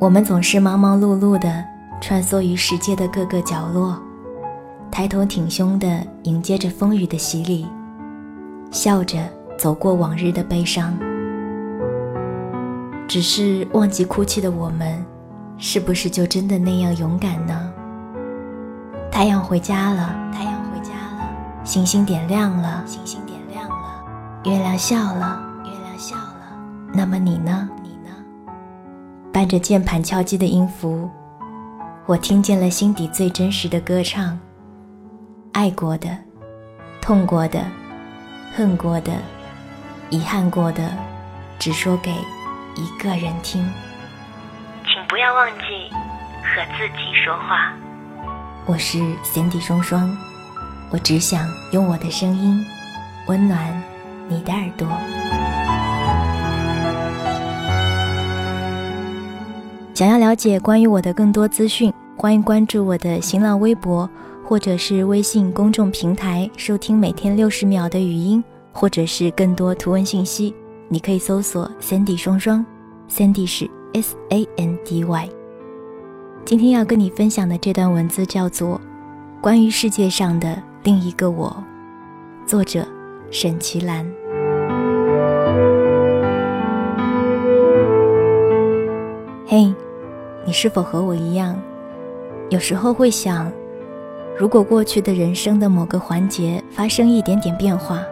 我们总是忙忙碌碌地穿梭于世界的各个角落，抬头挺胸地迎接着风雨的洗礼，笑着走过往日的悲伤。只是忘记哭泣的我们，是不是就真的那样勇敢呢？太阳回家了，太阳回家了，星星点亮了，星星点亮了，月亮笑了，月亮笑了。那么你呢？伴着键盘敲击的音符，我听见了心底最真实的歌唱。爱过的，痛过的，恨过的，遗憾过的，只说给。一个人听，请不要忘记和自己说话。我是 Cindy 双双，我只想用我的声音温暖你的耳朵。想要了解关于我的更多资讯，欢迎关注我的新浪微博或者是微信公众平台，收听每天六十秒的语音，或者是更多图文信息。你可以搜索 Sandy 双双，Sandy 是 S A N D Y。今天要跟你分享的这段文字叫做《关于世界上的另一个我》，作者沈其兰。嘿，你是否和我一样，有时候会想，如果过去的人生的某个环节发生一点点变化，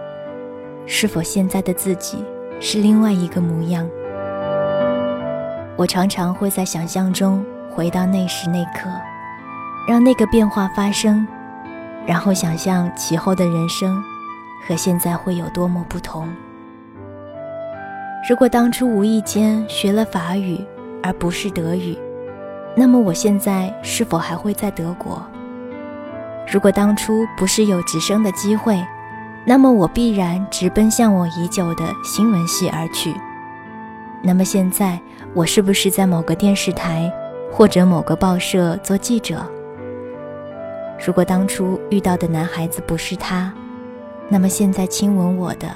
是否现在的自己？是另外一个模样。我常常会在想象中回到那时那刻，让那个变化发生，然后想象其后的人生和现在会有多么不同。如果当初无意间学了法语而不是德语，那么我现在是否还会在德国？如果当初不是有直升的机会？那么我必然直奔向我已久的新闻系而去。那么现在我是不是在某个电视台或者某个报社做记者？如果当初遇到的男孩子不是他，那么现在亲吻我的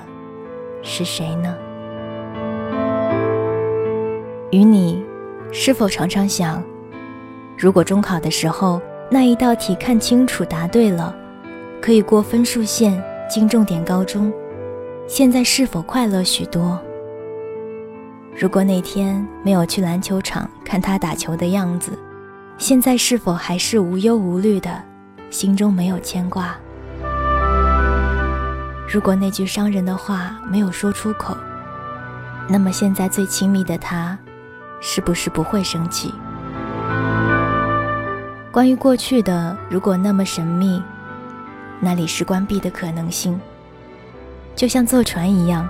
是谁呢？与你是否常常想，如果中考的时候那一道题看清楚答对了，可以过分数线？进重点高中，现在是否快乐许多？如果那天没有去篮球场看他打球的样子，现在是否还是无忧无虑的，心中没有牵挂？如果那句伤人的话没有说出口，那么现在最亲密的他，是不是不会生气？关于过去的，如果那么神秘。那里是关闭的可能性，就像坐船一样，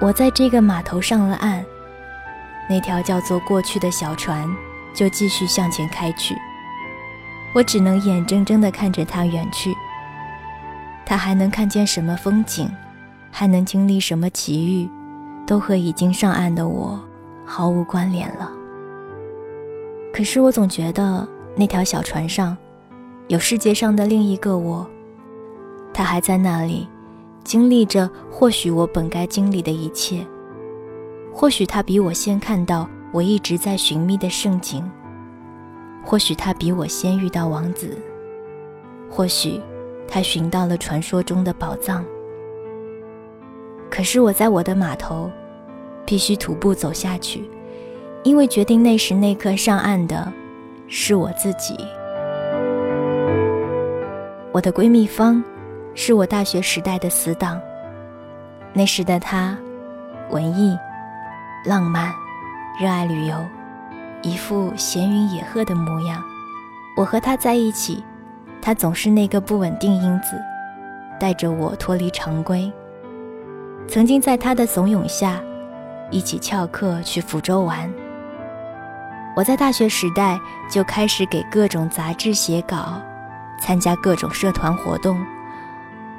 我在这个码头上了岸，那条叫做过去的小船就继续向前开去，我只能眼睁睁地看着它远去。它还能看见什么风景，还能经历什么奇遇，都和已经上岸的我毫无关联了。可是我总觉得那条小船上，有世界上的另一个我。他还在那里，经历着或许我本该经历的一切。或许他比我先看到我一直在寻觅的盛景。或许他比我先遇到王子。或许他寻到了传说中的宝藏。可是我在我的码头，必须徒步走下去，因为决定那时那刻上岸的，是我自己。我的闺蜜方。是我大学时代的死党。那时的她，文艺、浪漫、热爱旅游，一副闲云野鹤的模样。我和他在一起，他总是那个不稳定因子，带着我脱离常规。曾经在他的怂恿下，一起翘课去福州玩。我在大学时代就开始给各种杂志写稿，参加各种社团活动。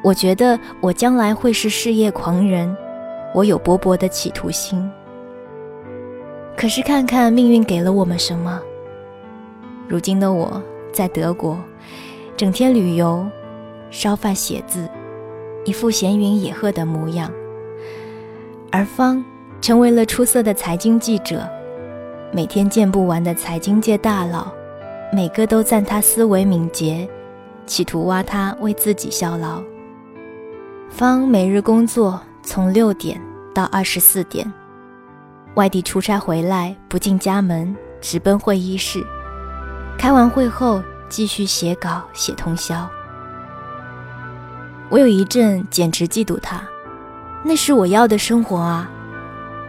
我觉得我将来会是事业狂人，我有勃勃的企图心。可是看看命运给了我们什么？如今的我在德国，整天旅游、烧饭、写字，一副闲云野鹤的模样。而方成为了出色的财经记者，每天见不完的财经界大佬，每个都赞他思维敏捷，企图挖他为自己效劳。方每日工作从六点到二十四点，外地出差回来不进家门，直奔会议室。开完会后继续写稿写通宵。我有一阵简直嫉妒他，那是我要的生活啊！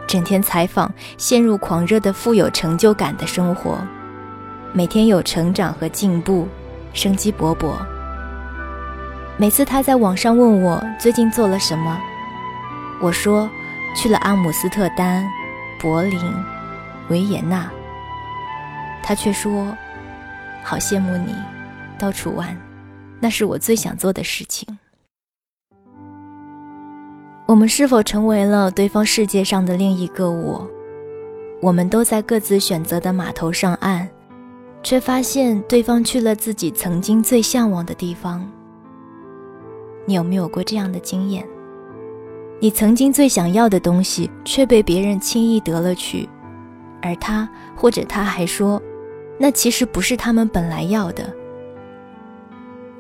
整天采访，陷入狂热的富有成就感的生活，每天有成长和进步，生机勃勃。每次他在网上问我最近做了什么，我说去了阿姆斯特丹、柏林、维也纳，他却说。好羡慕你，到处玩，那是我最想做的事情。我们是否成为了对方世界上的另一个我？我们都在各自选择的码头上岸，却发现对方去了自己曾经最向往的地方。你有没有过这样的经验？你曾经最想要的东西，却被别人轻易得了去，而他或者他还说。那其实不是他们本来要的，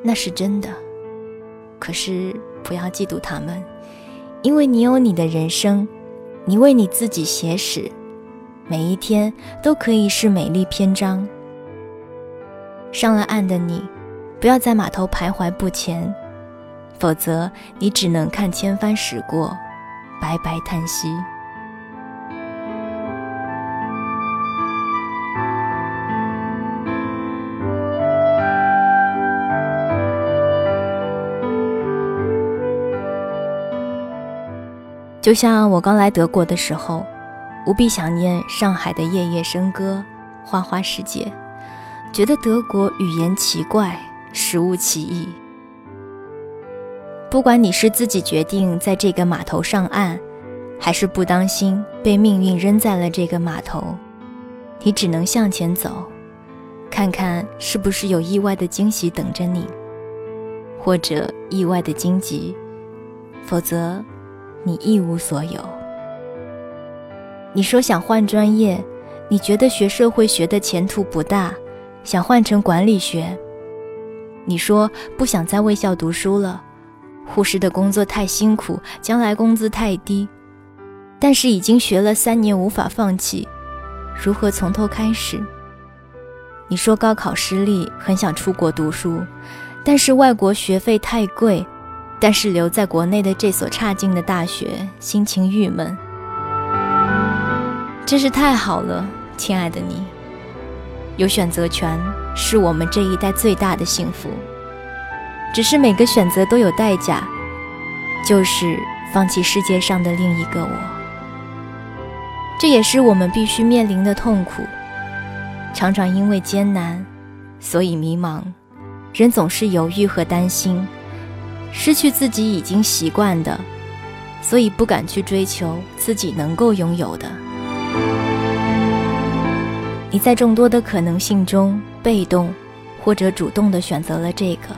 那是真的。可是不要嫉妒他们，因为你有你的人生，你为你自己写史，每一天都可以是美丽篇章。上了岸的你，不要在码头徘徊不前，否则你只能看千帆驶过，白白叹息。就像我刚来德国的时候，无比想念上海的夜夜笙歌、花花世界，觉得德国语言奇怪，食物奇异。不管你是自己决定在这个码头上岸，还是不当心被命运扔在了这个码头，你只能向前走，看看是不是有意外的惊喜等着你，或者意外的荆棘，否则。你一无所有。你说想换专业，你觉得学社会学的前途不大，想换成管理学。你说不想在卫校读书了，护士的工作太辛苦，将来工资太低。但是已经学了三年，无法放弃，如何从头开始？你说高考失利，很想出国读书，但是外国学费太贵。但是留在国内的这所差劲的大学，心情郁闷。真是太好了，亲爱的你，有选择权是我们这一代最大的幸福。只是每个选择都有代价，就是放弃世界上的另一个我。这也是我们必须面临的痛苦。常常因为艰难，所以迷茫，人总是犹豫和担心。失去自己已经习惯的，所以不敢去追求自己能够拥有的。你在众多的可能性中被动或者主动的选择了这个，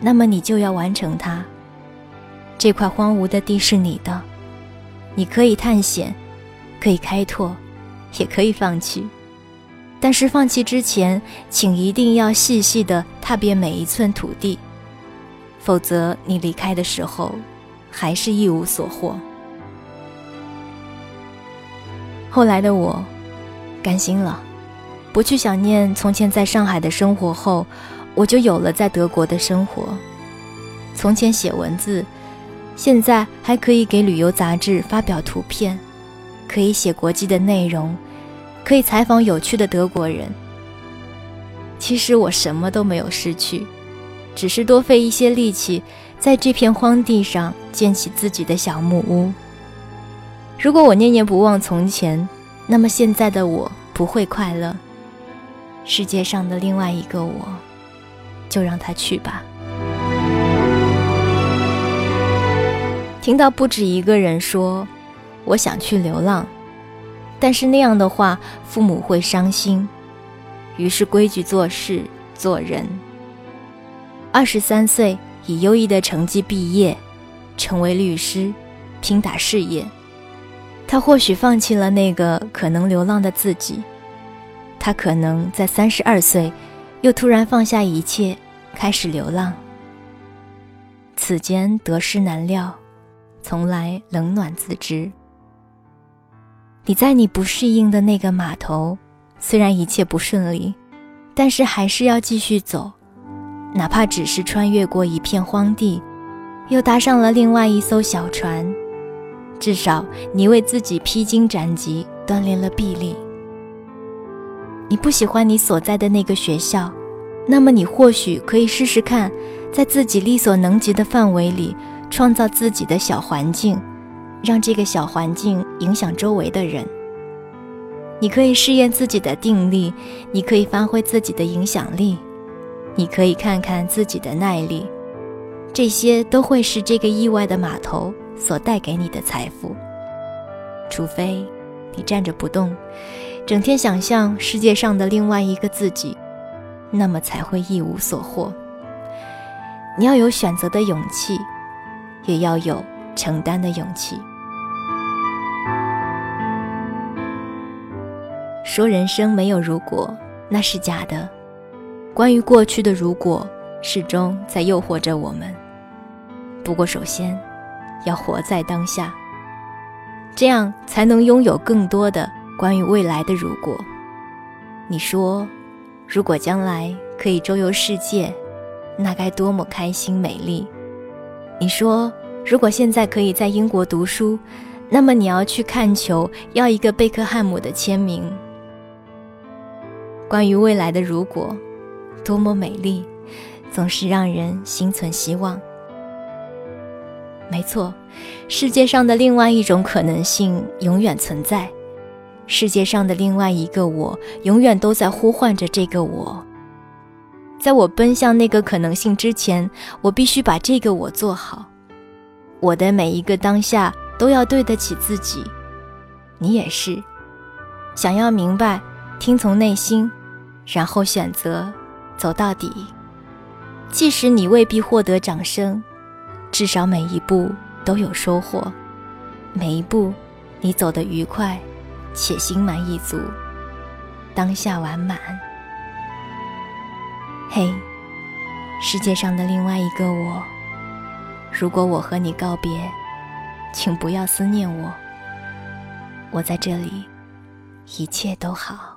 那么你就要完成它。这块荒芜的地是你的，你可以探险，可以开拓，也可以放弃。但是放弃之前，请一定要细细的踏遍每一寸土地。否则，你离开的时候，还是一无所获。后来的我，甘心了，不去想念从前在上海的生活后，我就有了在德国的生活。从前写文字，现在还可以给旅游杂志发表图片，可以写国际的内容，可以采访有趣的德国人。其实我什么都没有失去。只是多费一些力气，在这片荒地上建起自己的小木屋。如果我念念不忘从前，那么现在的我不会快乐。世界上的另外一个我，就让他去吧。听到不止一个人说：“我想去流浪。”但是那样的话，父母会伤心。于是规矩做事，做人。二十三岁，以优异的成绩毕业，成为律师，拼打事业。他或许放弃了那个可能流浪的自己，他可能在三十二岁，又突然放下一切，开始流浪。此间得失难料，从来冷暖自知。你在你不适应的那个码头，虽然一切不顺利，但是还是要继续走，哪怕只是穿越过一片荒地，又搭上了另外一艘小船，至少你为自己披荆斩棘，锻炼了臂力。你不喜欢你所在的那个学校，那么你或许可以试试看，在自己力所能及的范围里，创造自己的小环境。让这个小环境影响周围的人。你可以试验自己的定力，你可以发挥自己的影响力，你可以看看自己的耐力，这些都会是这个意外的码头所带给你的财富。除非你站着不动，整天想象世界上的另外一个自己，那么才会一无所获。你要有选择的勇气，也要有承担的勇气。说人生没有如果，那是假的。关于过去的如果，始终在诱惑着我们。不过，首先要活在当下，这样才能拥有更多的关于未来的如果。你说，如果将来可以周游世界，那该多么开心美丽！你说，如果现在可以在英国读书，那么你要去看球，要一个贝克汉姆的签名。关于未来的如果，多么美丽，总是让人心存希望。没错，世界上的另外一种可能性永远存在，世界上的另外一个我永远都在呼唤着这个我。在我奔向那个可能性之前，我必须把这个我做好。我的每一个当下都要对得起自己，你也是。想要明白，听从内心。然后选择走到底，即使你未必获得掌声，至少每一步都有收获，每一步你走得愉快且心满意足，当下完满。嘿，世界上的另外一个我，如果我和你告别，请不要思念我，我在这里，一切都好。